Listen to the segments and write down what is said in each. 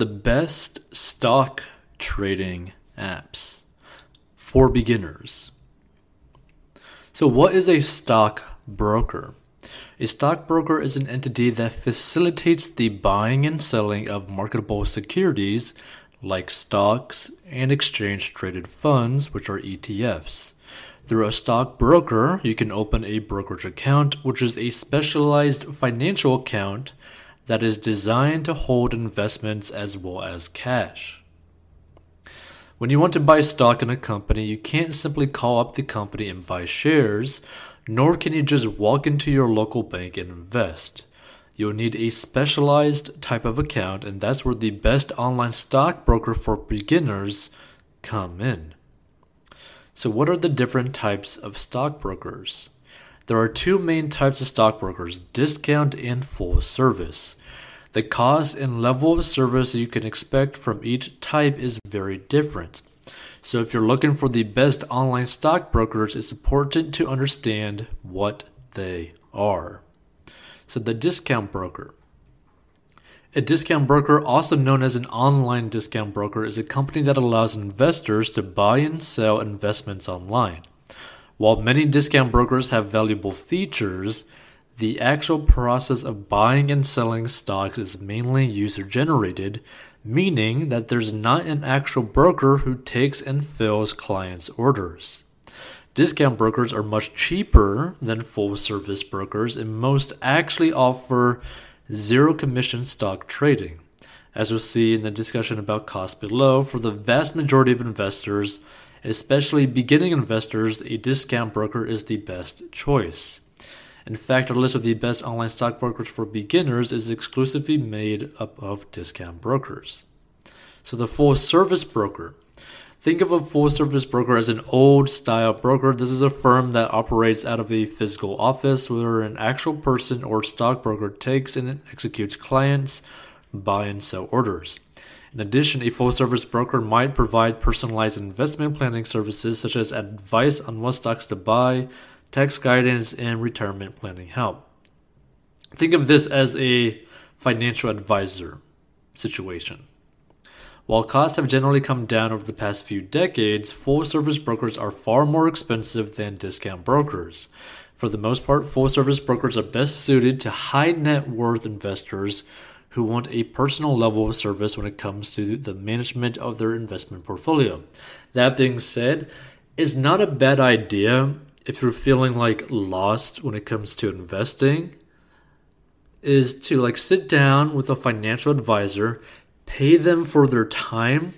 the best stock trading apps for beginners. So, what is a stock broker? A stockbroker is an entity that facilitates the buying and selling of marketable securities like stocks and exchange traded funds, which are ETFs. Through a stockbroker, you can open a brokerage account, which is a specialized financial account that is designed to hold investments as well as cash. When you want to buy stock in a company, you can't simply call up the company and buy shares, nor can you just walk into your local bank and invest. You'll need a specialized type of account, and that's where the best online stockbroker for beginners come in. So, what are the different types of stockbrokers? There are two main types of stockbrokers discount and full service. The cost and level of service you can expect from each type is very different. So, if you're looking for the best online stockbrokers, it's important to understand what they are. So, the discount broker. A discount broker, also known as an online discount broker, is a company that allows investors to buy and sell investments online. While many discount brokers have valuable features, the actual process of buying and selling stocks is mainly user generated, meaning that there's not an actual broker who takes and fills clients' orders. Discount brokers are much cheaper than full service brokers, and most actually offer zero commission stock trading. As we'll see in the discussion about cost below, for the vast majority of investors, especially beginning investors, a discount broker is the best choice. In fact, our list of the best online stock brokers for beginners is exclusively made up of discount brokers. So, the full service broker. Think of a full service broker as an old style broker. This is a firm that operates out of a physical office where an actual person or stockbroker takes and executes clients' buy and sell orders. In addition, a full service broker might provide personalized investment planning services such as advice on what stocks to buy, tax guidance, and retirement planning help. Think of this as a financial advisor situation. While costs have generally come down over the past few decades, full service brokers are far more expensive than discount brokers. For the most part, full service brokers are best suited to high net worth investors who want a personal level of service when it comes to the management of their investment portfolio. That being said, it's not a bad idea if you're feeling like lost when it comes to investing is to like sit down with a financial advisor, pay them for their time.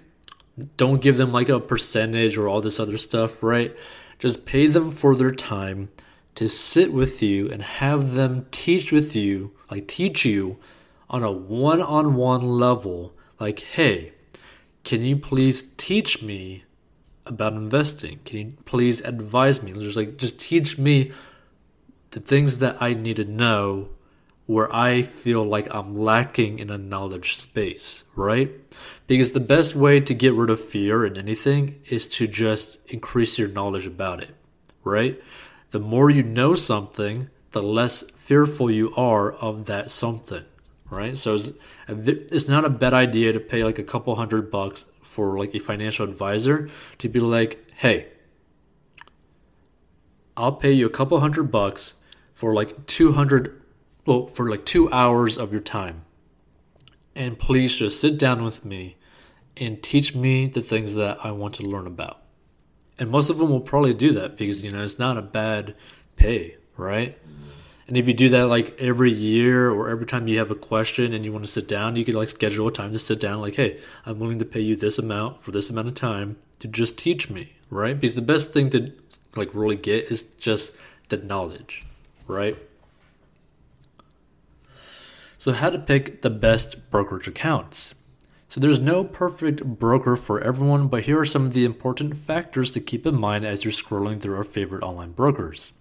Don't give them like a percentage or all this other stuff, right? Just pay them for their time to sit with you and have them teach with you, like teach you on a one on one level. Like, hey, can you please teach me about investing? Can you please advise me? Just like just teach me the things that I need to know where I feel like I'm lacking in a knowledge space, right? Because the best way to get rid of fear in anything is to just increase your knowledge about it, right? The more you know something, the less fearful you are of that something, right? So it's, it's not a bad idea to pay like a couple hundred bucks for like a financial advisor to be like, hey, I'll pay you a couple hundred bucks for like 200, well, for like two hours of your time. And please just sit down with me and teach me the things that I want to learn about. And most of them will probably do that because, you know, it's not a bad pay, right? And if you do that like every year or every time you have a question and you want to sit down, you could like schedule a time to sit down, like, hey, I'm willing to pay you this amount for this amount of time to just teach me, right? Because the best thing to like really get is just the knowledge, right? So, how to pick the best brokerage accounts? So, there's no perfect broker for everyone, but here are some of the important factors to keep in mind as you're scrolling through our favorite online brokers.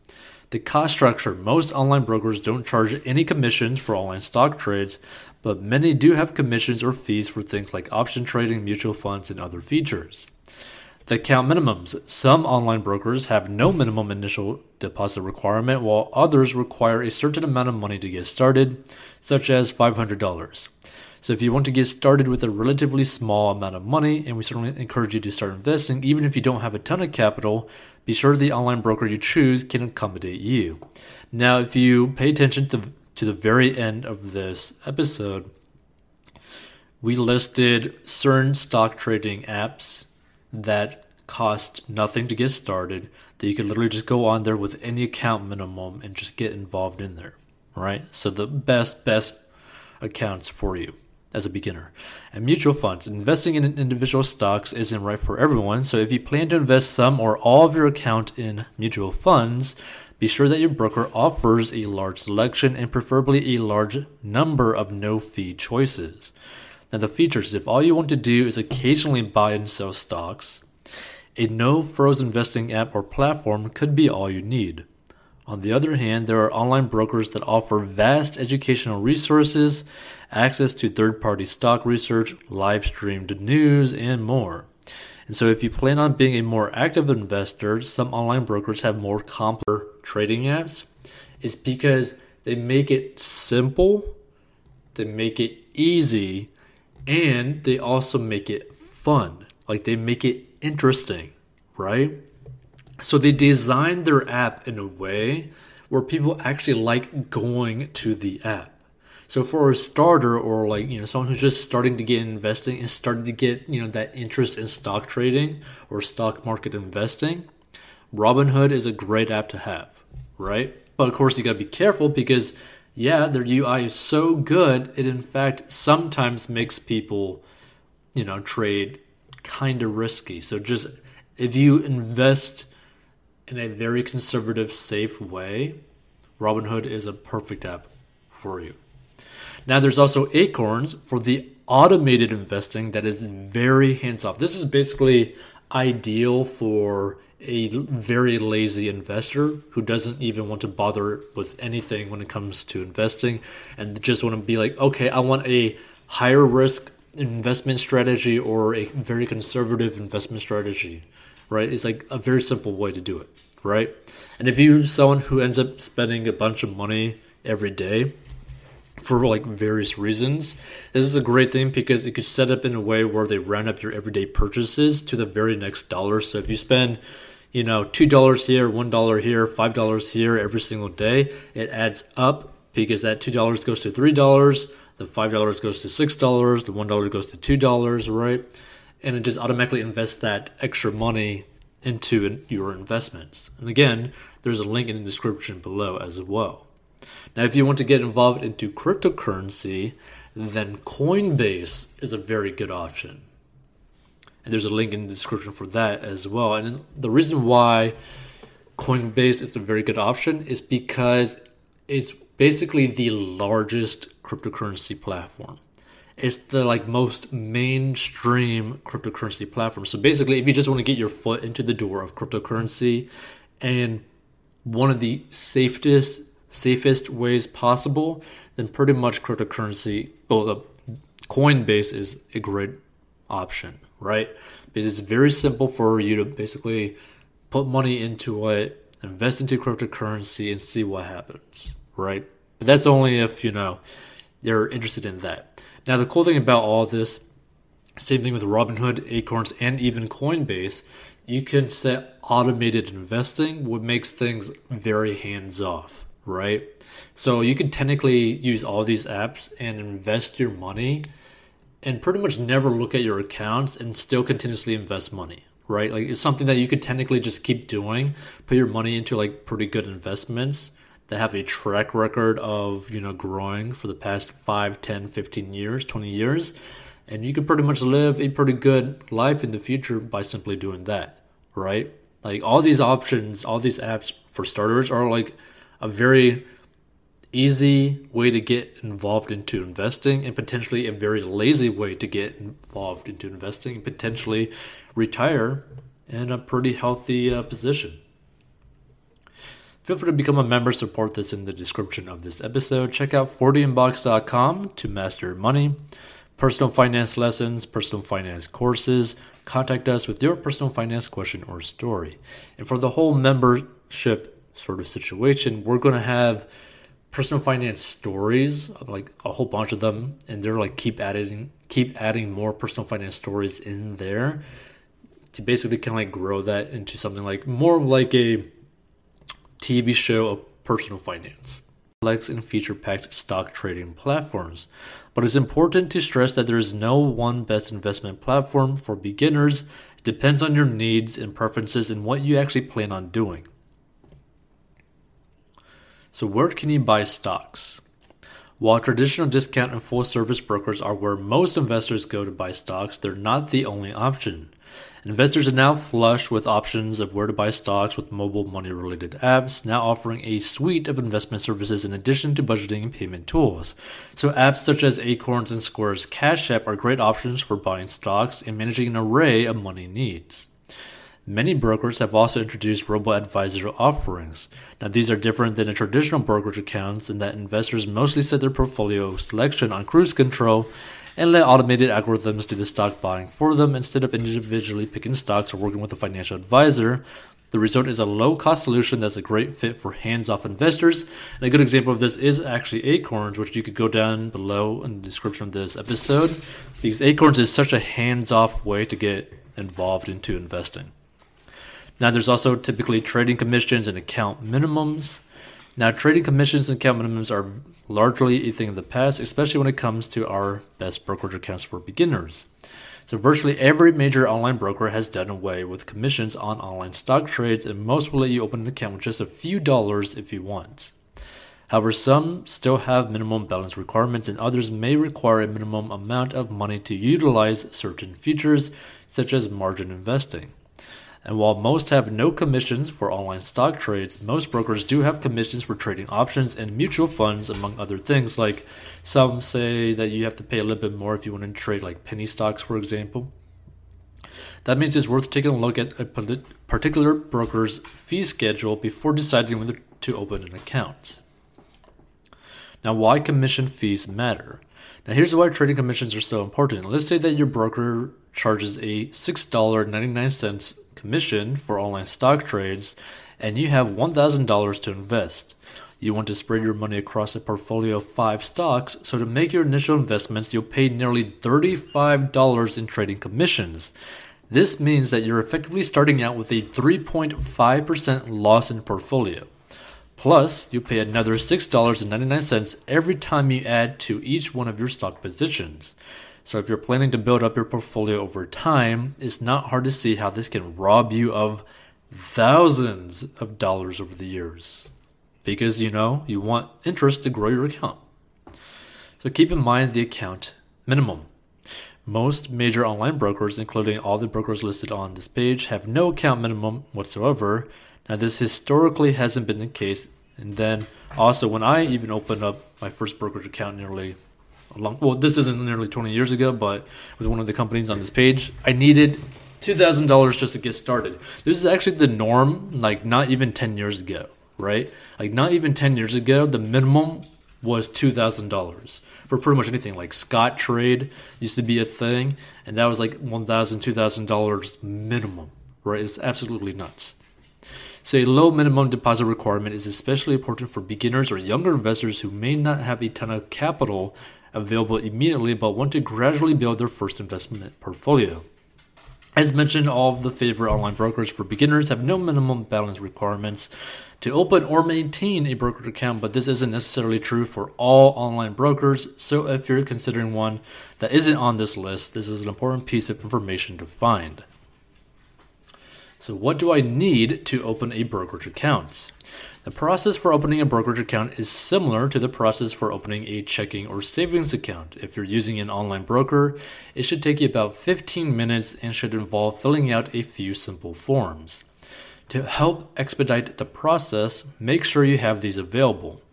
The cost structure most online brokers don't charge any commissions for online stock trades, but many do have commissions or fees for things like option trading, mutual funds, and other features. The account minimums. Some online brokers have no minimum initial deposit requirement, while others require a certain amount of money to get started, such as $500. So if you want to get started with a relatively small amount of money, and we certainly encourage you to start investing, even if you don't have a ton of capital, be sure the online broker you choose can accommodate you. Now, if you pay attention to, to the very end of this episode, we listed certain stock trading apps that cost nothing to get started that you could literally just go on there with any account minimum and just get involved in there right so the best best accounts for you as a beginner and mutual funds investing in individual stocks isn't right for everyone so if you plan to invest some or all of your account in mutual funds be sure that your broker offers a large selection and preferably a large number of no fee choices now the features if all you want to do is occasionally buy and sell stocks a no froze investing app or platform could be all you need. On the other hand, there are online brokers that offer vast educational resources, access to third party stock research, live streamed news, and more. And so, if you plan on being a more active investor, some online brokers have more complex trading apps. It's because they make it simple, they make it easy, and they also make it fun. Like they make it interesting, right? So they designed their app in a way where people actually like going to the app. So for a starter or like, you know, someone who's just starting to get investing and starting to get, you know, that interest in stock trading or stock market investing, Robinhood is a great app to have, right? But of course you got to be careful because yeah, their UI is so good, it in fact sometimes makes people, you know, trade kind of risky. So just if you invest in a very conservative, safe way, Robinhood is a perfect app for you. Now there's also Acorns for the automated investing that is very hands off. This is basically ideal for a very lazy investor who doesn't even want to bother with anything when it comes to investing and just want to be like, okay, I want a higher risk investment strategy or a very conservative investment strategy, right? It's like a very simple way to do it, right? And if you're someone who ends up spending a bunch of money every day for like various reasons, this is a great thing because it could set up in a way where they round up your everyday purchases to the very next dollar. So if you spend you know, two dollars here, one dollar here, five dollars here every single day, it adds up because that two dollars goes to three dollars, the five dollars goes to six dollars, the one dollar goes to two dollars, right? And it just automatically invests that extra money into your investments. And again, there's a link in the description below as well. Now, if you want to get involved into cryptocurrency, then Coinbase is a very good option. And there's a link in the description for that as well. And the reason why Coinbase is a very good option is because it's basically the largest cryptocurrency platform. It's the like most mainstream cryptocurrency platform. So basically, if you just want to get your foot into the door of cryptocurrency and one of the safest safest ways possible, then pretty much cryptocurrency, well, the Coinbase is a great option, right? Because it's very simple for you to basically put money into it, invest into cryptocurrency, and see what happens right? But that's only if, you know, you're interested in that. Now, the cool thing about all this, same thing with Robinhood, Acorns, and even Coinbase, you can set automated investing, what makes things very hands off, right? So you can technically use all these apps and invest your money and pretty much never look at your accounts and still continuously invest money, right? Like it's something that you could technically just keep doing, put your money into like pretty good investments that have a track record of you know growing for the past 5 10 15 years 20 years. And you can pretty much live a pretty good life in the future by simply doing that right? Like all these options all these apps for starters are like a very easy way to get involved into investing and potentially a very lazy way to get involved into investing and potentially retire in a pretty healthy uh, position Feel free to become a member, support this in the description of this episode. Check out 40inbox.com to master money, personal finance lessons, personal finance courses. Contact us with your personal finance question or story. And for the whole membership sort of situation, we're going to have personal finance stories, like a whole bunch of them, and they're like keep adding keep adding more personal finance stories in there to basically kind of like grow that into something like more of like a TV show of personal finance. Complex and feature packed stock trading platforms. But it's important to stress that there is no one best investment platform for beginners. It depends on your needs and preferences and what you actually plan on doing. So, where can you buy stocks? While traditional discount and full service brokers are where most investors go to buy stocks, they're not the only option. Investors are now flush with options of where to buy stocks with mobile money related apps, now offering a suite of investment services in addition to budgeting and payment tools. So, apps such as Acorns and Square's Cash App are great options for buying stocks and managing an array of money needs. Many brokers have also introduced robo advisor offerings. Now, these are different than a traditional brokerage accounts in that investors mostly set their portfolio selection on cruise control and let automated algorithms do the stock buying for them instead of individually picking stocks or working with a financial advisor. The result is a low cost solution that's a great fit for hands off investors. And a good example of this is actually Acorns, which you could go down below in the description of this episode, because Acorns is such a hands off way to get involved into investing. Now, there's also typically trading commissions and account minimums. Now, trading commissions and account minimums are largely a thing of the past, especially when it comes to our best brokerage accounts for beginners. So, virtually every major online broker has done away with commissions on online stock trades, and most will let you open an account with just a few dollars if you want. However, some still have minimum balance requirements, and others may require a minimum amount of money to utilize certain features, such as margin investing. And while most have no commissions for online stock trades, most brokers do have commissions for trading options and mutual funds, among other things. Like some say that you have to pay a little bit more if you want to trade, like penny stocks, for example. That means it's worth taking a look at a particular broker's fee schedule before deciding whether to open an account. Now, why commission fees matter? Now, here's why trading commissions are so important. Let's say that your broker charges a $6.99 commission for online stock trades and you have $1,000 to invest. You want to spread your money across a portfolio of five stocks, so to make your initial investments, you'll pay nearly $35 in trading commissions. This means that you're effectively starting out with a 3.5% loss in portfolio. Plus, you pay another $6.99 every time you add to each one of your stock positions. So if you're planning to build up your portfolio over time, it's not hard to see how this can rob you of thousands of dollars over the years. Because you know, you want interest to grow your account. So keep in mind the account minimum. Most major online brokers, including all the brokers listed on this page, have no account minimum whatsoever. Now, this historically hasn't been the case. And then also, when I even opened up my first brokerage account nearly long, well, this isn't nearly 20 years ago, but with one of the companies on this page, I needed $2,000 just to get started. This is actually the norm, like not even 10 years ago, right? Like not even 10 years ago, the minimum was $2,000 for pretty much anything. Like Scottrade used to be a thing, and that was like $1,000, $2,000 minimum, right? It's absolutely nuts. So, a low minimum deposit requirement is especially important for beginners or younger investors who may not have a ton of capital available immediately but want to gradually build their first investment portfolio. As mentioned, all of the favorite online brokers for beginners have no minimum balance requirements to open or maintain a brokerage account, but this isn't necessarily true for all online brokers. So, if you're considering one that isn't on this list, this is an important piece of information to find. So, what do I need to open a brokerage account? The process for opening a brokerage account is similar to the process for opening a checking or savings account. If you're using an online broker, it should take you about 15 minutes and should involve filling out a few simple forms. To help expedite the process, make sure you have these available.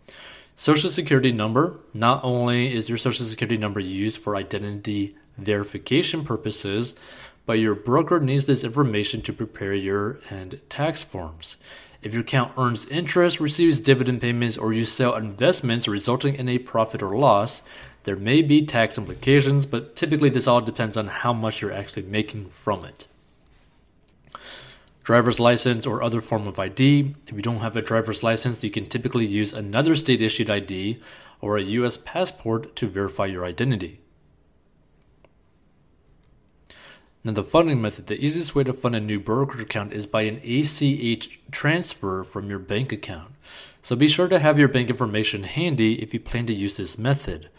Social Security number. Not only is your Social Security number used for identity verification purposes, but your broker needs this information to prepare your and tax forms. If your account earns interest, receives dividend payments, or you sell investments resulting in a profit or loss, there may be tax implications, but typically this all depends on how much you're actually making from it. driver's license or other form of ID. If you don't have a driver's license, you can typically use another state issued ID or a US passport to verify your identity. Now, the funding method, the easiest way to fund a new brokerage account is by an ACH transfer from your bank account. So be sure to have your bank information handy if you plan to use this method.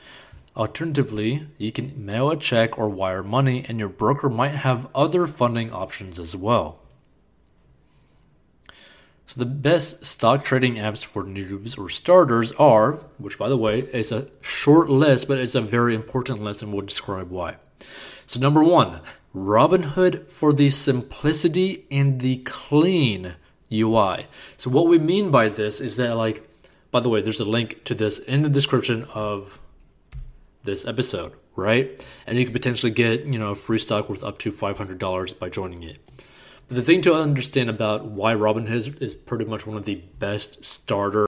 Alternatively, you can mail a check or wire money, and your broker might have other funding options as well. So, the best stock trading apps for noobs or starters are, which by the way is a short list, but it's a very important list, and we'll describe why. So, number one, Robinhood for the simplicity and the clean UI. So, what we mean by this is that, like, by the way, there's a link to this in the description of this episode, right? And you could potentially get, you know, free stock worth up to $500 by joining it. But the thing to understand about why Robinhood is pretty much one of the best starter